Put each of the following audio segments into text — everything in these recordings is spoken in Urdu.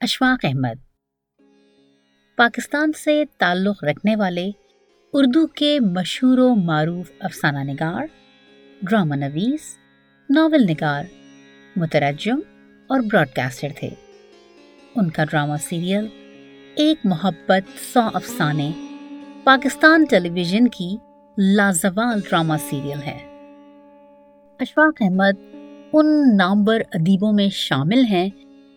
اشفاق احمد۔ پاکستان سے تعلق رکھنے والے اردو کے مشہور و معروف افسانہ نگار، ڈرامہ نویس، ناول نگار، مترجم اور براڈ کاسٹر تھے۔ ان کا ڈرامہ سیریل ایک محبت سو افسانے پاکستان ٹیلی ویژن کی لازوال ڈرامہ سیریل ہے۔ اشفاق احمد ان نامور ادیبوں میں شامل ہیں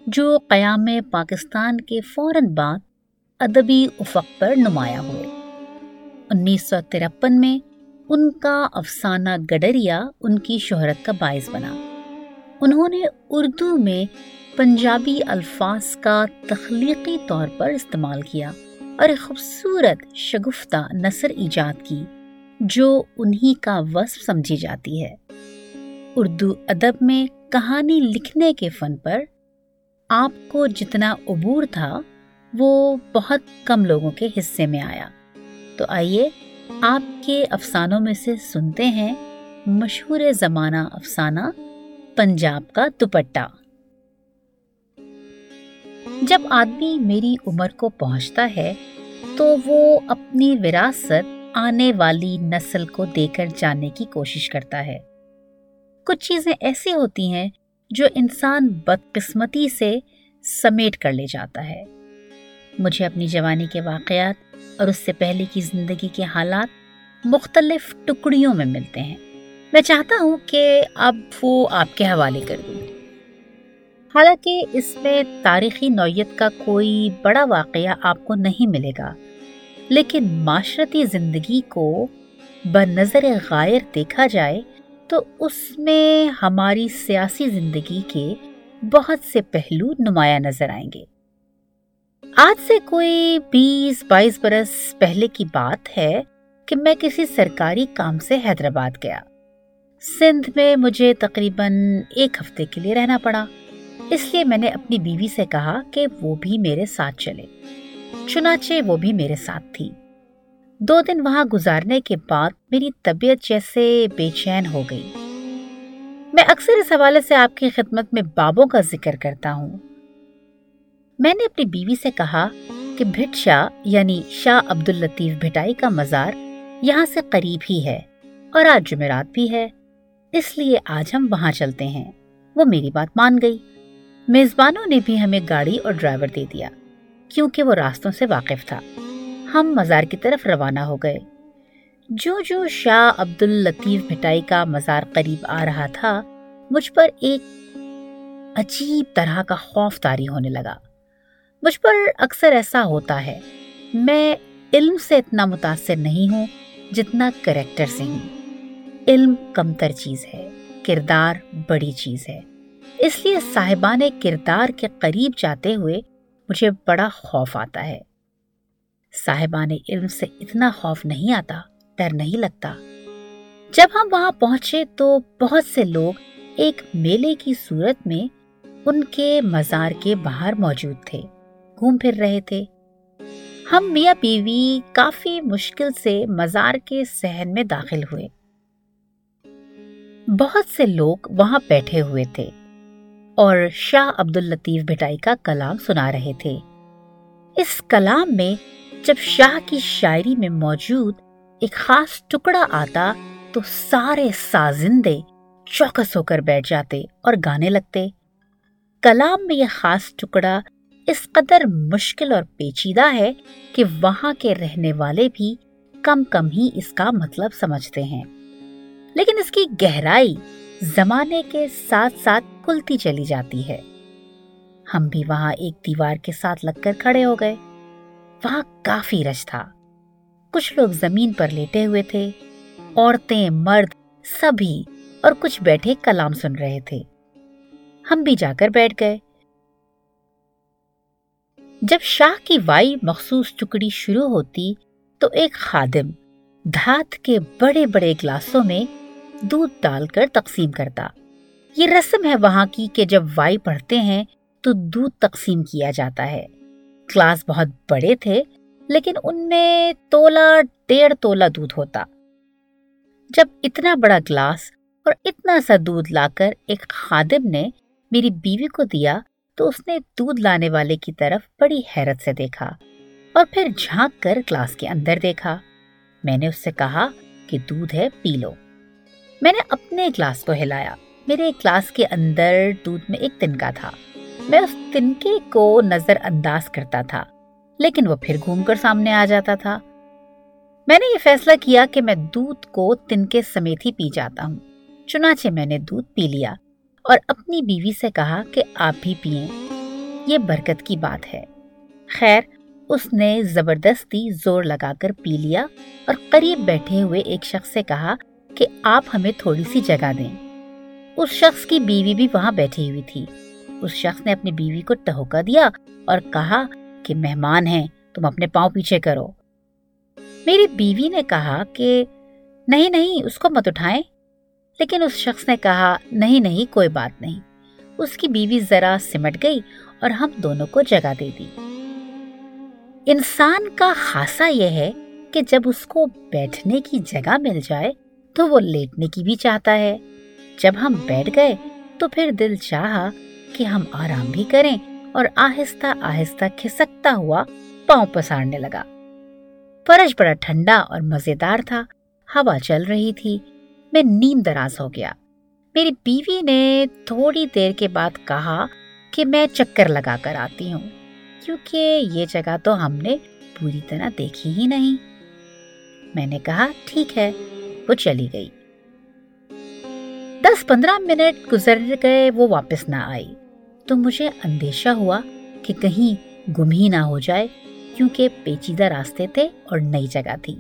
جو قیام پاکستان کے فوراً بعد ادبی افق پر نمایاں ہوئے۔ انیس سو ترپن میں ان کا افسانہ گڈریا ان کی شہرت کا باعث بنا۔ انہوں نے اردو میں پنجابی الفاظ کا تخلیقی طور پر استعمال کیا اور ایک خوبصورت شگفتہ نثر ایجاد کی جو انہی کا وصف سمجھی جاتی ہے۔ اردو ادب میں کہانی لکھنے کے فن پر آپ کو جتنا عبور تھا، وہ بہت کم لوگوں کے حصے میں آیا۔ تو آئیے، آپ کے افسانوں میں سے سنتے ہیں مشہور زمانہ افسانہ پنجاب کا دوپٹہ۔ جب آدمی میری عمر کو پہنچتا ہے، تو وہ اپنی وراثت آنے والی نسل کو دے کر جانے کی کوشش کرتا ہے۔ کچھ چیزیں ایسی ہوتی ہیں جو انسان بدقسمتی سے سمیٹ کر لے جاتا ہے۔ مجھے اپنی جوانی کے واقعات اور اس سے پہلے کی زندگی کے حالات مختلف ٹکڑیوں میں ملتے ہیں۔ میں چاہتا ہوں کہ اب وہ آپ کے حوالے کر دوں۔ حالانکہ اس میں تاریخی نوعیت کا کوئی بڑا واقعہ آپ کو نہیں ملے گا، لیکن معاشرتی زندگی کو بنظر غائر دیکھا جائے تو اس میں ہماری سیاسی زندگی کے بہت سے پہلو نمایاں نظر آئیں گے۔ آج سے کوئی بیس بائیس برس پہلے کی بات ہے کہ میں کسی سرکاری کام سے حیدرآباد گیا۔ سندھ میں مجھے تقریباً ایک ہفتے کے لیے رہنا پڑا۔ اس لیے میں نے اپنی بیوی سے کہا کہ وہ بھی میرے ساتھ چلے۔ چنانچہ وہ بھی میرے ساتھ تھی۔ دو دن وہاں گزارنے کے بعد میری طبیعت جیسے بے چین ہو گئی۔ میں اکثر اس حوالے سے آپ کی خدمت میں بابوں کا ذکر کرتا ہوں۔ میں نے اپنی بیوی سے کہا کہ بھٹ شاہ یعنی شاہ عبد الطیف بھٹائی کا مزار یہاں سے قریب ہی ہے اور آج جمعرات بھی ہے، اس لیے آج ہم وہاں چلتے ہیں۔ وہ میری بات مان گئی۔ میزبانوں نے بھی ہمیں گاڑی اور ڈرائیور دے دیا، کیونکہ وہ راستوں سے واقف تھا۔ ہم مزار کی طرف روانہ ہو گئے۔ جو جو شاہ عبد الطیف مٹائی کا مزار قریب آ رہا تھا، مجھ پر ایک عجیب طرح کا خوف تاری ہونے لگا۔ مجھ پر اکثر ایسا ہوتا ہے، میں علم سے اتنا متاثر نہیں ہوں جتنا کریکٹر سے ہوں۔ علم کمتر چیز ہے، کردار بڑی چیز ہے۔ اس لیے صاحبان کردار کے قریب جاتے ہوئے مجھے بڑا خوف آتا ہے۔ صاحبان علم سے اتنا خوف نہیں آتا، ڈر نہیں لگتا۔ جب ہم وہاں پہنچے تو بہت سے لوگ ایک میلے کی صورت میں ان کے مزار کے باہر موجود تھے، گھوم پھر رہے تھے۔ ہم میاں بیوی کافی مشکل سے مزار کے سہن میں داخل ہوئے۔ بہت سے لوگ وہاں بیٹھے ہوئے تھے اور شاہ عبد الطیف بھٹائی کا کلام سنا رہے تھے۔ اس کلام میں جب شاہ کی شاعری میں موجود ایک خاص ٹکڑا آتا تو سارے سازندے چوکس ہو کر بیٹھ جاتے اور گانے لگتے۔ کلام میں یہ خاص ٹکڑا اس قدر مشکل اور پیچیدہ ہے کہ وہاں کے رہنے والے بھی کم کم ہی اس کا مطلب سمجھتے ہیں۔ لیکن اس کی گہرائی زمانے کے ساتھ ساتھ کھلتی چلی جاتی ہے۔ ہم بھی وہاں ایک دیوار کے ساتھ لگ کر کھڑے ہو گئے۔ وہاں کافی رش تھا۔ کچھ لوگ زمین پر لیٹے ہوئے تھے۔ عورتیں، مرد، سبھی اور کچھ بیٹھے کلام سن رہے تھے۔ ہم بھی جا کر بیٹھ گئے۔ جب شاہ کی وائی مخصوص ٹکڑی شروع ہوتی تو ایک خادم دھات کے بڑے بڑے گلاسوں میں دودھ ڈال کر تقسیم کرتا۔ یہ رسم ہے وہاں کی کہ جب وائی پڑھتے ہیں تو دودھ تقسیم کیا جاتا ہے۔ گلاس بہت بڑے تھے، لیکن ان میں تولا، ڈیڑھ تولا دودھ ہوتا۔ جب اتنا بڑا گلاس اور اتنا سا دودھ لا کر ایک خادم نے میری بیوی کو دیا، تو اس نے دودھ لانے والے کی طرف بڑی حیرت سے دیکھا اور پھر جھانک کر گلاس کے اندر دیکھا۔ میں نے اس سے کہا کہ دودھ ہے، پی لو۔ میں نے اپنے گلاس کو ہلایا۔ میرے گلاس کے اندر دودھ میں ایک تنکا تھا۔ میں اس تنکے کو نظر انداز کرتا تھا، لیکن وہ پھر گھوم کر سامنے آ جاتا تھا۔ میں نے یہ فیصلہ کیا کہ میں دودھ کو تنکے سمیت ہی پی جاتا ہوں۔ چنانچہ میں نے دودھ پی لیا اور اپنی بیوی سے کہا کہ آپ بھی پئیں۔ یہ برکت کی بات ہے۔ خیر، اس نے زبردستی زور لگا کر پی لیا اور قریب بیٹھے ہوئے ایک شخص سے کہا کہ آپ ہمیں تھوڑی سی جگہ دیں۔ اس شخص کی بیوی بھی وہاں بیٹھی ہوئی تھی۔ اس شخص نے اپنی بیوی کو ٹہوکا دیا اور کہا کہ مہمان ہیں، تم اپنے پاؤں پیچھے کرو۔ میری بیوی نے کہا کہ نہیں نہیں، اس کو مت اٹھائیں۔ لیکن اس شخص نے کہا نہیں نہیں، کوئی بات نہیں۔ اس کی بیوی ذرا سمٹ گئی اور ہم دونوں کو جگہ دے دی۔ انسان کا خاصا یہ ہے کہ جب اس کو بیٹھنے کی جگہ مل جائے تو وہ لیٹنے کی بھی چاہتا ہے۔ جب ہم بیٹھ گئے تو پھر دل چاہا کہ ہم آرام بھی کریں اور آہستہ آہستہ کھسکتا ہوا پاؤں پسارنے لگا۔ فرش بڑا ٹھنڈا اور مزیدار تھا۔ ہوا چل رہی تھی۔ میں نیم دراز ہو گیا۔ میری بیوی نے تھوڑی دیر کے بعد کہا کہ میں چکر لگا کر آتی ہوں، کیونکہ یہ جگہ تو ہم نے پوری طرح دیکھی ہی نہیں۔ میں نے کہا، ٹھیک ہے۔ وہ چلی گئی۔ دس پندرہ منٹ گزر گئے، وہ واپس نہ آئی۔ تو مجھے اندیشہ ہوا کہ کہیں گم ہی نہ ہو جائے، کیونکہ پیچیدہ راستے تھے اور نئی جگہ تھی۔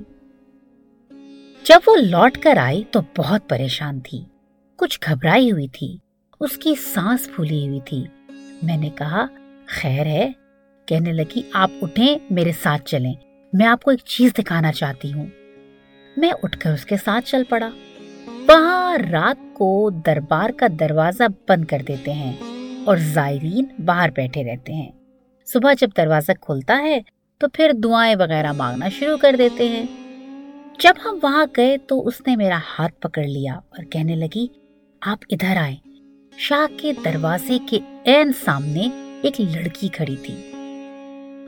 جب وہ لوٹ کر آئی تو بہت پریشان تھی۔ کچھ گھبرائی ہوئی تھی، اس کی سانس پھولی ہوئی تھی۔ میں نے کہا، خیر ہے۔ کہنے لگی، آپ اٹھیں، میرے ساتھ چلیں۔ میں آپ کو ایک چیز دکھانا چاہتی ہوں۔ میں اٹھ کر اس کے ساتھ چل پڑا۔ وہاں رات کو دربار کا دروازہ بند کر دیتے ہیں۔ اور زائرین باہر بیٹھے رہتے ہیں۔ صبح جب دروازہ کھلتا ہے تو پھر دعائیں وغیرہ مانگنا شروع کر دیتے ہیں۔ جب ہم وہاں گئے تو اس نے میرا ہاتھ پکڑ لیا اور کہنے لگی، آپ ادھر آئے شاہ کے دروازے کے این سامنے ایک لڑکی کھڑی تھی۔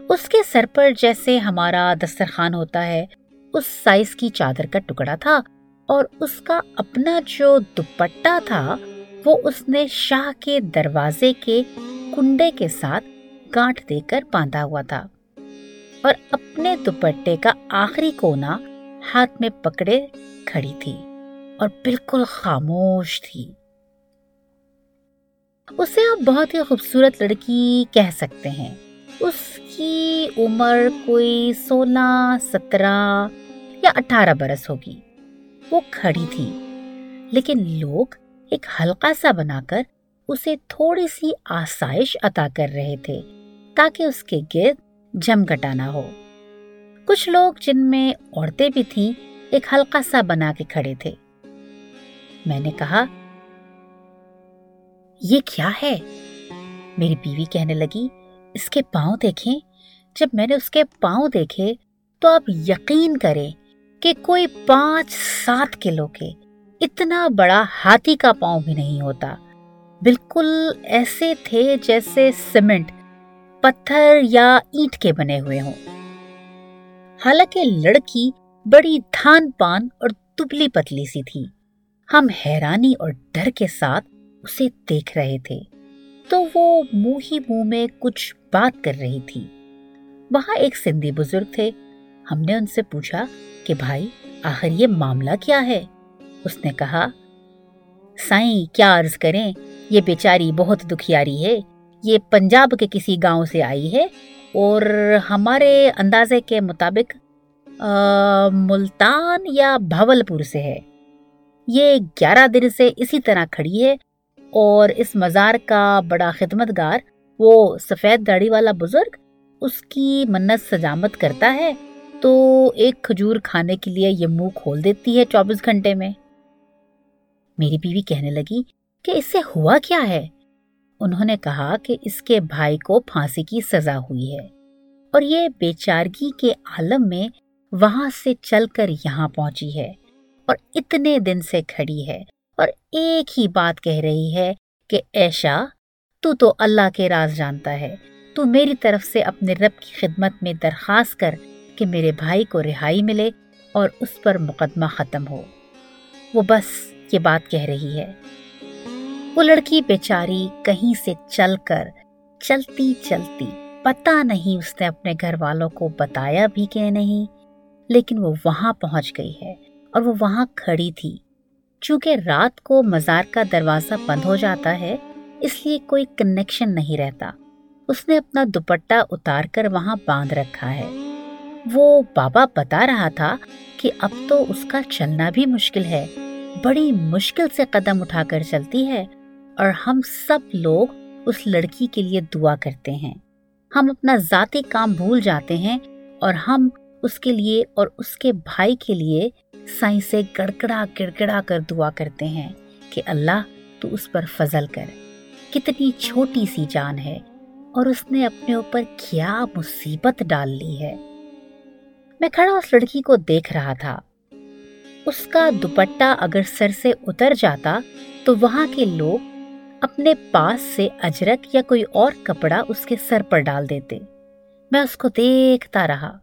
اس کے سر پر جیسے ہمارا دسترخوان ہوتا ہے، اس سائز کی چادر کا ٹکڑا تھا اور اس کا اپنا جو دوپٹہ تھا وہ اس نے شاہ کے دروازے کے کنڈے کے ساتھ گانٹ دے کر باندھا ہوا تھا۔ اور اپنے دوپٹے کا آخری کونا ہاتھ میں پکڑے کھڑی تھی اور بالکل خاموش تھی۔ اسے آپ بہت ہی خوبصورت لڑکی کہہ سکتے ہیں۔ اس کی عمر کوئی سولہ، سترہ یا اٹھارہ برس ہوگی۔ وہ کھڑی تھی، لیکن لوگ ایک ہلکا سا بنا کر اسے تھوڑی سی آسائش عطا کر رہے تھے تاکہ اس کے گرد جم کٹانا ہو۔ کچھ لوگ جن میں عورتیں بھی تھیں، ایک ہلکا سا بنا کے کھڑے تھے۔ میں نے کہا، یہ کیا ہے؟ میری بیوی کہنے لگی، اس کے پاؤں دیکھیں۔ جب میں نے اس کے پاؤں دیکھے تو آپ یقین کریں کہ کوئی پانچ سات کلو کے اتنا بڑا ہاتھی کا پاؤں بھی نہیں ہوتا۔ بالکل ایسے تھے جیسے سیمنٹ، پتھر یا اینٹ کے بنے ہوئے ہوں۔ حالانکہ لڑکی بڑی تھان پان اور تبلی پتلی سی تھی۔ ہم حیرانی اور ڈر کے ساتھ اسے دیکھ رہے تھے۔ تو وہ منہ ہی منہ میں کچھ بات کر رہی تھی۔ وہاں ایک سندھی بزرگ تھے۔ ہم نے ان سے پوچھا کہ بھائی، آخر یہ معاملہ کیا ہے؟ اس نے کہا، سائیں، کیا عرض کریں، یہ بیچاری بہت دکھیاری ہے، یہ پنجاب کے کسی گاؤں سے آئی ہے اور ہمارے اندازے کے مطابق ملتان یا بھاول پور سے ہے۔ یہ گیارہ دن سے اسی طرح کھڑی ہے اور اس مزار کا بڑا خدمت گار وہ سفید داڑھی والا بزرگ، اس کی منت سجامت کرتا ہے تو ایک کھجور کھانے کے لیے یہ منہ کھول دیتی ہے چوبیس گھنٹے میں۔ میری بیوی کہنے لگی کہ اس سے ہوا کیا ہے؟ انہوں نے کہا کہ اس کے بھائی کو پھانسی کی سزا ہوئی ہے اور یہ بیچارگی کے عالم میں وہاں سے چل کر یہاں پہنچی ہے اور اتنے دن سے کھڑی ہے اور ایک ہی بات کہہ رہی ہے کہ ایشا تو تو اللہ کے راز جانتا ہے۔ تو میری طرف سے اپنے رب کی خدمت میں درخواست کر کہ میرے بھائی کو رہائی ملے اور اس پر مقدمہ ختم ہو۔ وہ بس یہ بات کہہ رہی ہے۔ وہ لڑکی بیچاری کہیں سے چل کر چلتی چلتی پتا نہیں اس نے اپنے گھر والوں کو بتایا بھی کہ نہیں، لیکن وہ وہاں پہنچ گئی ہے اور وہ وہاں کھڑی تھی۔ چونکہ رات کو مزار کا دروازہ بند ہو جاتا ہے، اس لیے کوئی کنیکشن نہیں رہتا۔ اس نے اپنا دوپٹہ اتار کر وہاں باندھ رکھا ہے۔ وہ بابا بتا رہا تھا کہ اب تو اس کا چلنا بھی مشکل ہے۔ بڑی مشکل سے قدم اٹھا کر چلتی ہے اور ہم سب لوگ اس لڑکی کے لیے دعا کرتے ہیں۔ ہم اپنا ذاتی کام بھول جاتے ہیں اور ہم اس کے لیے اور اس کے بھائی کے لیے سائیں سے گڑگڑا گڑگڑا کر دعا کرتے ہیں کہ اللہ تو اس پر فضل کر۔ کتنی چھوٹی سی جان ہے اور اس نے اپنے اوپر کیا مصیبت ڈال لی ہے۔ میں کھڑا اس لڑکی کو دیکھ رہا تھا۔ اس کا دوپٹہ اگر سر سے اتر جاتا تو وہاں کے لوگ اپنے پاس سے اجرک یا کوئی اور کپڑا اس کے سر پر ڈال دیتے۔ میں اس کو دیکھتا رہا۔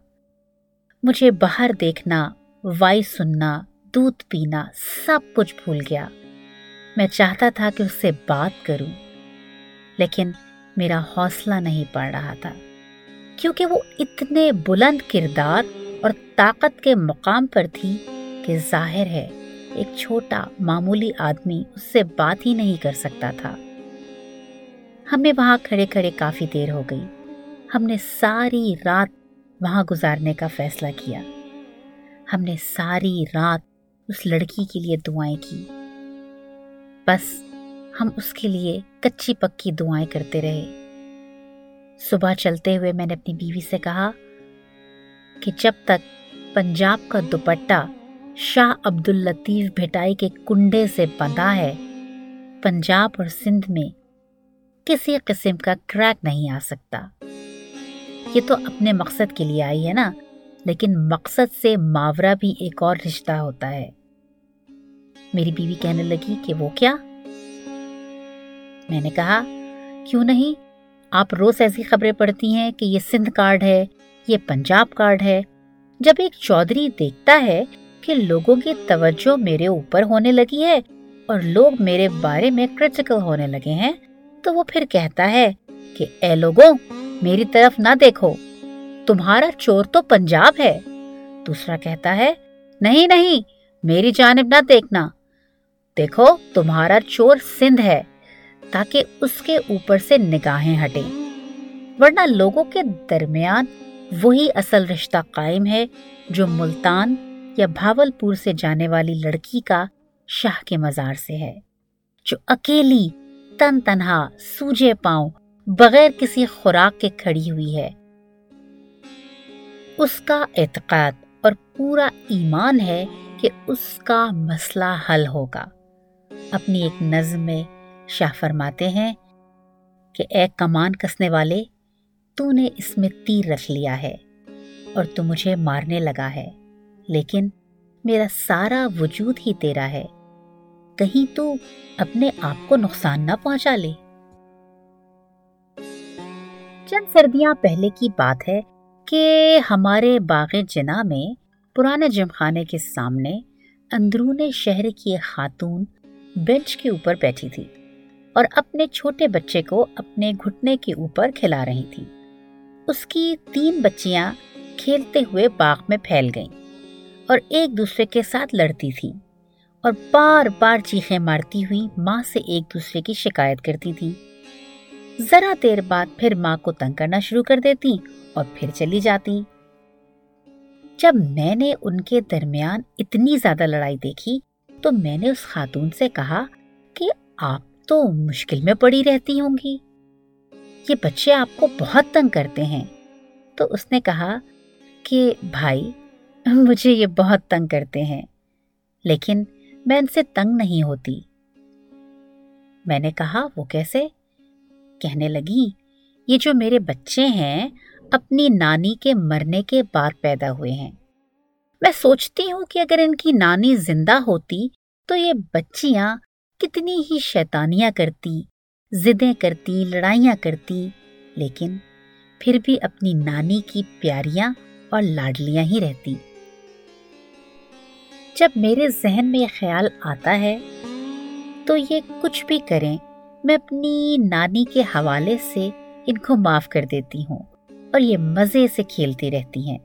مجھے باہر دیکھنا، وائی سننا، دودھ پینا سب کچھ بھول گیا۔ میں چاہتا تھا کہ اس سے بات کروں، لیکن میرا حوصلہ نہیں پڑ رہا تھا، کیونکہ وہ اتنے بلند کردار اور طاقت کے مقام پر تھی۔ کہ ظاہر ہے، ایک چھوٹا معمولی آدمی اس سے بات ہی نہیں کر سکتا تھا۔ ہمیں وہاں کھڑے کھڑے کافی دیر ہو گئی۔ ہم نے ساری رات وہاں گزارنے کا فیصلہ کیا۔ ہم نے ساری رات اس لڑکی کے لیے دعائیں کی۔ بس ہم اس کے لیے کچی پکی دعائیں کرتے رہے۔ صبح چلتے ہوئے میں نے اپنی بیوی سے کہا کہ جب تک پنجاب کا دوپٹہ شاہ عبد الطیف بھٹائی کے کنڈے سے بندھا ہے۔ پنجاب اور سندھ میں کسی قسم کا کریک نہیں آ سکتا۔ یہ تو اپنے مقصد کے لیے آئی ہے نا، لیکن مقصد سے ماورا بھی ایک اور رشتہ ہوتا ہے۔ میری بیوی کہنے لگی کہ وہ کیا؟ میں نے کہا، کیوں نہیں؟ آپ روز ایسی خبریں پڑھتی ہیں کہ یہ سندھ کارڈ ہے، یہ پنجاب کارڈ ہے۔ جب ایک چودھری دیکھتا ہے کہ لوگوں کی توجہ میرے اوپر ہونے لگی ہے اور لوگ میرے بارے میں کرٹیکل ہونے لگے ہیں، تو وہ پھر کہتا ہے کہ اے لوگوں، میری طرف نہ دیکھو۔ تمہارا چور تو پنجاب ہے۔ دوسرا کہتا ہے، نہیں نہیں، میری جانب نہ دیکھنا۔ دیکھو، تمہارا چور سندھ ہے، تاکہ اس کے اوپر سے نگاہیں ہٹیں۔ ورنہ لوگوں کے درمیان وہی اصل رشتہ قائم ہے جو ملتان یا بھاول پور سے جانے والی لڑکی کا شاہ کے مزار سے ہے، جو اکیلی تن تنہا سوجے پاؤں بغیر کسی خوراک کے کھڑی ہوئی ہے۔ اس کا اعتقاد اور پورا ایمان ہے کہ اس کا مسئلہ حل ہوگا۔ اپنی ایک نظم میں شاہ فرماتے ہیں کہ، اے کمان کسنے والے، تو نے اس میں تیر رکھ لیا ہے اور تو مجھے مارنے لگا ہے۔ لیکن میرا سارا وجود ہی تیرا ہے۔ کہیں تو اپنے آپ کو نقصان نہ پہنچا لے۔ چند سردیاں پہلے کی بات ہے کہ ہمارے باغ جنا میں پرانے جم خانے کے سامنے اندرون شہر کی ایک خاتون بینچ کے اوپر بیٹھی تھی اور اپنے چھوٹے بچے کو اپنے گھٹنے کے اوپر کھلا رہی تھی۔ اس کی تین بچیاں کھیلتے ہوئے باغ میں پھیل گئیں۔ اور ایک دوسرے کے ساتھ لڑتی تھی اور بار بار چیخیں مارتی ہوئی ماں سے ایک دوسرے کی شکایت کرتی تھی۔ ذرا دیر بعد پھر ماں کو تنگ کرنا شروع کر دیتی اور پھر چلی جاتی۔ جب میں نے ان کے درمیان اتنی زیادہ لڑائی دیکھی تو میں نے اس خاتون سے کہا کہ آپ تو مشکل میں پڑی رہتی ہوں گی۔ یہ بچے آپ کو بہت تنگ کرتے ہیں۔ تو اس نے کہا کہ بھائی مجھے یہ بہت تنگ کرتے ہیں، لیکن میں ان سے تنگ نہیں ہوتی۔ میں نے کہا، وہ کیسے؟ کہنے لگی، یہ جو میرے بچے ہیں، اپنی نانی کے مرنے کے بعد پیدا ہوئے ہیں۔ میں سوچتی ہوں کہ اگر ان کی نانی زندہ ہوتی تو یہ بچیاں کتنی ہی شیطانیاں کرتی، زدیں کرتی، لڑائیاں کرتی، لیکن پھر بھی اپنی نانی کی پیاریاں اور لاڈلیاں ہی رہتی۔ جب میرے ذہن میں یہ خیال آتا ہے، تو یہ کچھ بھی کریں، میں اپنی نانی کے حوالے سے ان کو معاف کر دیتی ہوں اور یہ مزے سے کھیلتی رہتی ہیں۔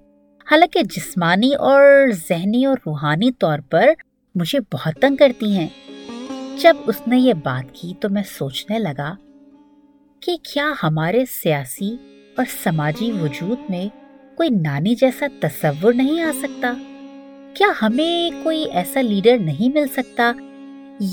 حالانکہ جسمانی اور ذہنی اور روحانی طور پر مجھے بہت تنگ کرتی ہیں۔ جب اس نے یہ بات کی تو میں سوچنے لگا کہ کیا ہمارے سیاسی اور سماجی وجود میں کوئی نانی جیسا تصور نہیں آ سکتا؟ کیا ہمیں کوئی ایسا لیڈر نہیں مل سکتا؟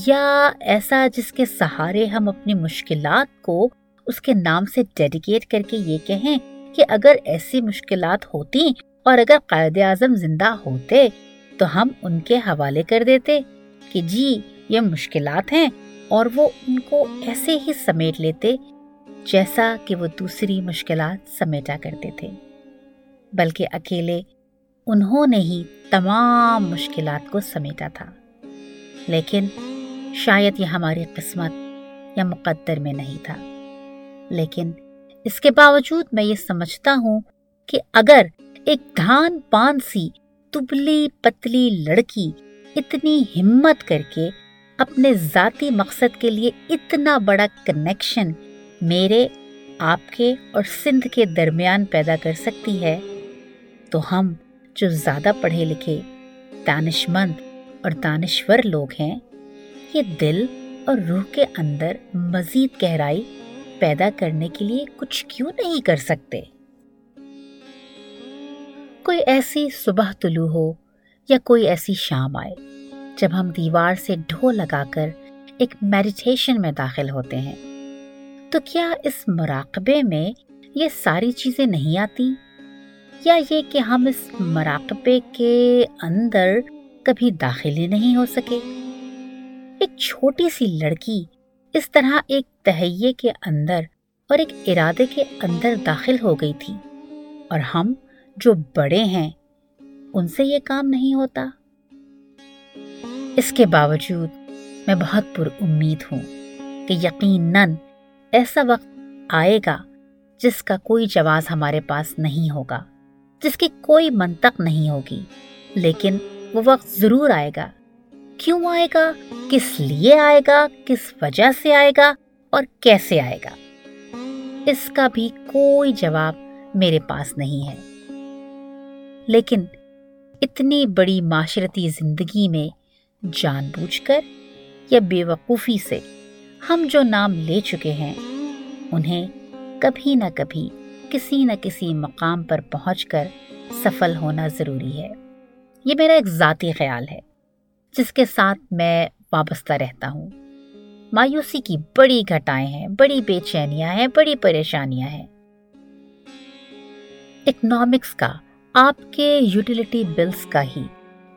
یا ایسا جس کے سہارے ہم اپنی مشکلات کو اس کے نام سے ڈیڈیکیٹ کر کے یہ کہیں کہ اگر ایسی مشکلات ہوتی اور اگر قائد اعظم زندہ ہوتے تو ہم ان کے حوالے کر دیتے کہ جی یہ مشکلات ہیں اور وہ ان کو ایسے ہی سمیٹ لیتے جیسا کہ وہ دوسری مشکلات سمیٹا کرتے تھے۔ بلکہ اکیلے انہوں نے ہی تمام مشکلات کو سمیٹا تھا۔ لیکن شاید یہ ہماری قسمت یا مقدر میں نہیں تھا۔ لیکن اس کے باوجود میں یہ سمجھتا ہوں کہ اگر ایک دھان پان سی تبلی پتلی لڑکی اتنی ہمت کر کے اپنے ذاتی مقصد کے لیے اتنا بڑا کنیکشن میرے، آپ کے اور سندھ کے درمیان پیدا کر سکتی ہے، تو ہم جو زیادہ پڑھے لکھے دانش مند اور دانشور لوگ ہیں، یہ دل اور روح کے اندر مزید گہرائی پیدا کرنے کے لیے کچھ کیوں نہیں کر سکتے؟ کوئی ایسی صبح طلوع ہو یا کوئی ایسی شام آئے، جب ہم دیوار سے ڈھو لگا کر ایک میڈیٹیشن میں داخل ہوتے ہیں، تو کیا اس مراقبے میں یہ ساری چیزیں نہیں آتی؟ یا یہ کہ ہم اس مراقبے کے اندر کبھی داخل ہی نہیں ہو سکے۔ ایک چھوٹی سی لڑکی اس طرح ایک تہیے کے اندر اور ایک ارادے کے اندر داخل ہو گئی تھی اور ہم جو بڑے ہیں، ان سے یہ کام نہیں ہوتا۔ اس کے باوجود میں بہت پر امید ہوں کہ یقیناً ایسا وقت آئے گا جس کا کوئی جواز ہمارے پاس نہیں ہوگا۔ جس کی کوئی منطق نہیں ہوگی، لیکن وہ وقت ضرور آئے گا۔ کیوں آئے گا؟ کس لیے آئے گا؟ کس وجہ سے آئے گا؟ اور کیسے آئے گا؟ اس کا بھی کوئی جواب میرے پاس نہیں ہے۔ لیکن اتنی بڑی معاشرتی زندگی میں جان بوجھ کر یا بے وقوفی سے ہم جو نام لے چکے ہیں، انہیں کبھی نہ کبھی کسی نہ کسی مقام پر پہنچ کر سفل ہونا ضروری ہے۔ یہ میرا ایک ذاتی خیال ہے، جس کے ساتھ میں وابستہ رہتا ہوں۔ مایوسی کی بڑی گھٹائیں ہیں، بڑی بے چینیاں ہیں، بڑی پریشانیاں ہیں۔ اکنامکس کا، آپ کے یوٹیلیٹی بلز کا ہی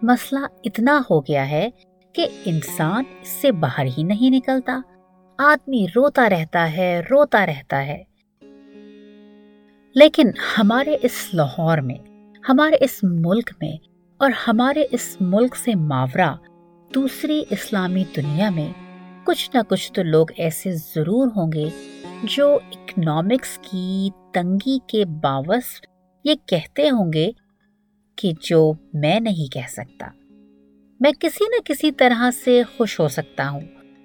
مسئلہ اتنا ہو گیا ہے کہ انسان اس سے باہر ہی نہیں نکلتا۔ آدمی روتا رہتا ہے، روتا رہتا ہے۔ لیکن ہمارے اس لاہور میں، ہمارے اس ملک میں اور ہمارے اس ملک سے ماورا دوسری اسلامی دنیا میں کچھ نہ کچھ تو لوگ ایسے ضرور ہوں گے جو اکنامکس کی تنگی کے باوس یہ کہتے ہوں گے کہ جو میں نہیں کہہ سکتا۔ میں کسی نہ کسی طرح سے خوش ہو سکتا ہوں،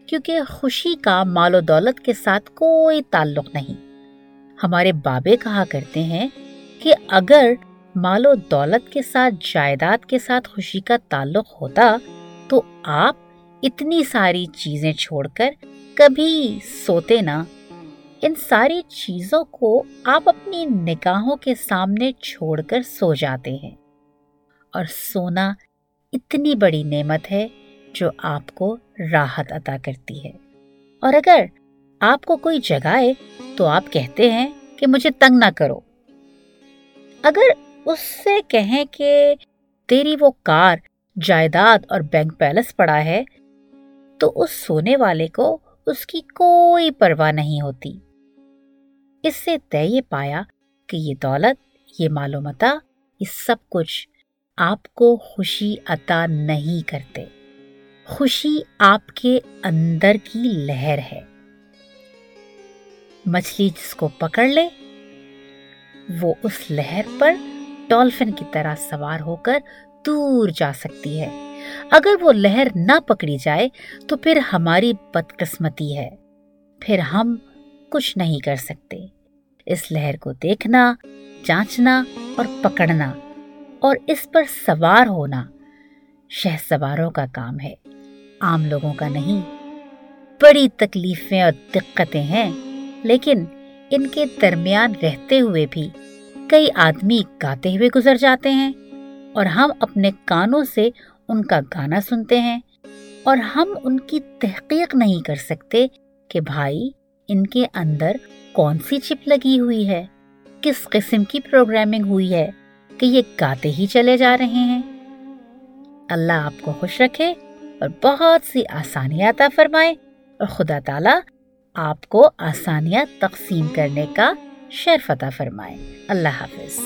کیونکہ خوشی کا مال و دولت کے ساتھ کوئی تعلق نہیں۔ ہمارے بابے کہا کرتے ہیں کہ اگر مال و دولت کے ساتھ جائیداد کے ساتھ خوشی کا تعلق ہوتا تو آپ اتنی ساری چیزیں چھوڑ کر کبھی سوتے نہ۔ ان ساری چیزوں کو آپ اپنی نگاہوں کے سامنے چھوڑ کر سو جاتے ہیں۔ اور سونا اتنی بڑی نعمت ہے جو آپ کو راحت عطا کرتی ہے۔ اور اگر آپ کو کوئی جگائے تو آپ کہتے ہیں کہ مجھے تنگ نہ کرو۔ اگر اس سے کہیں کہ تیری وہ کار، جائیداد اور بینک پیلس پڑا ہے، تو اس سونے والے کو اس کی کوئی پرواہ نہیں ہوتی۔ اس سے طے یہ پایا کہ یہ دولت، یہ معلومتا یہ سب کچھ آپ کو خوشی عطا نہیں کرتے۔ خوشی آپ کے اندر کی لہر ہے۔ مچھلی جس کو پکڑ لے، وہ اس لہر پر ڈالفن کی طرح سوار ہو کر دور جا سکتی ہے۔ اگر وہ لہر نہ پکڑی جائے تو پھر ہماری بدقسمتی ہے۔ پھر ہم کچھ نہیں کر سکتے۔ اس لہر کو دیکھنا، جانچنا اور پکڑنا اور اس پر سوار ہونا شہ سواروں کا کام ہے۔ عام لوگوں کا نہیں، بڑی تکلیفیں اور دقتیں ہیں۔ لیکن ان کے درمیان رہتے ہوئے بھی کئی آدمی گاتے ہوئے گزر جاتے ہیں اور ہم اپنے کانوں سے ان کا گانا سنتے ہیں اور ہم ان کی تحقیق نہیں کر سکتے کہ بھائی ان کے اندر کون سی چپ لگی ہوئی ہے، کس قسم کی پروگرامنگ ہوئی ہے کہ یہ گاتے ہی چلے جا رہے ہیں۔ اللہ آپ کو خوش رکھے اور بہت سی آسانیاں عطا فرمائے اور خدا تعالی آپ کو آسانیاں تقسیم کرنے کا شرف عطا فرمائے۔ اللہ حافظ۔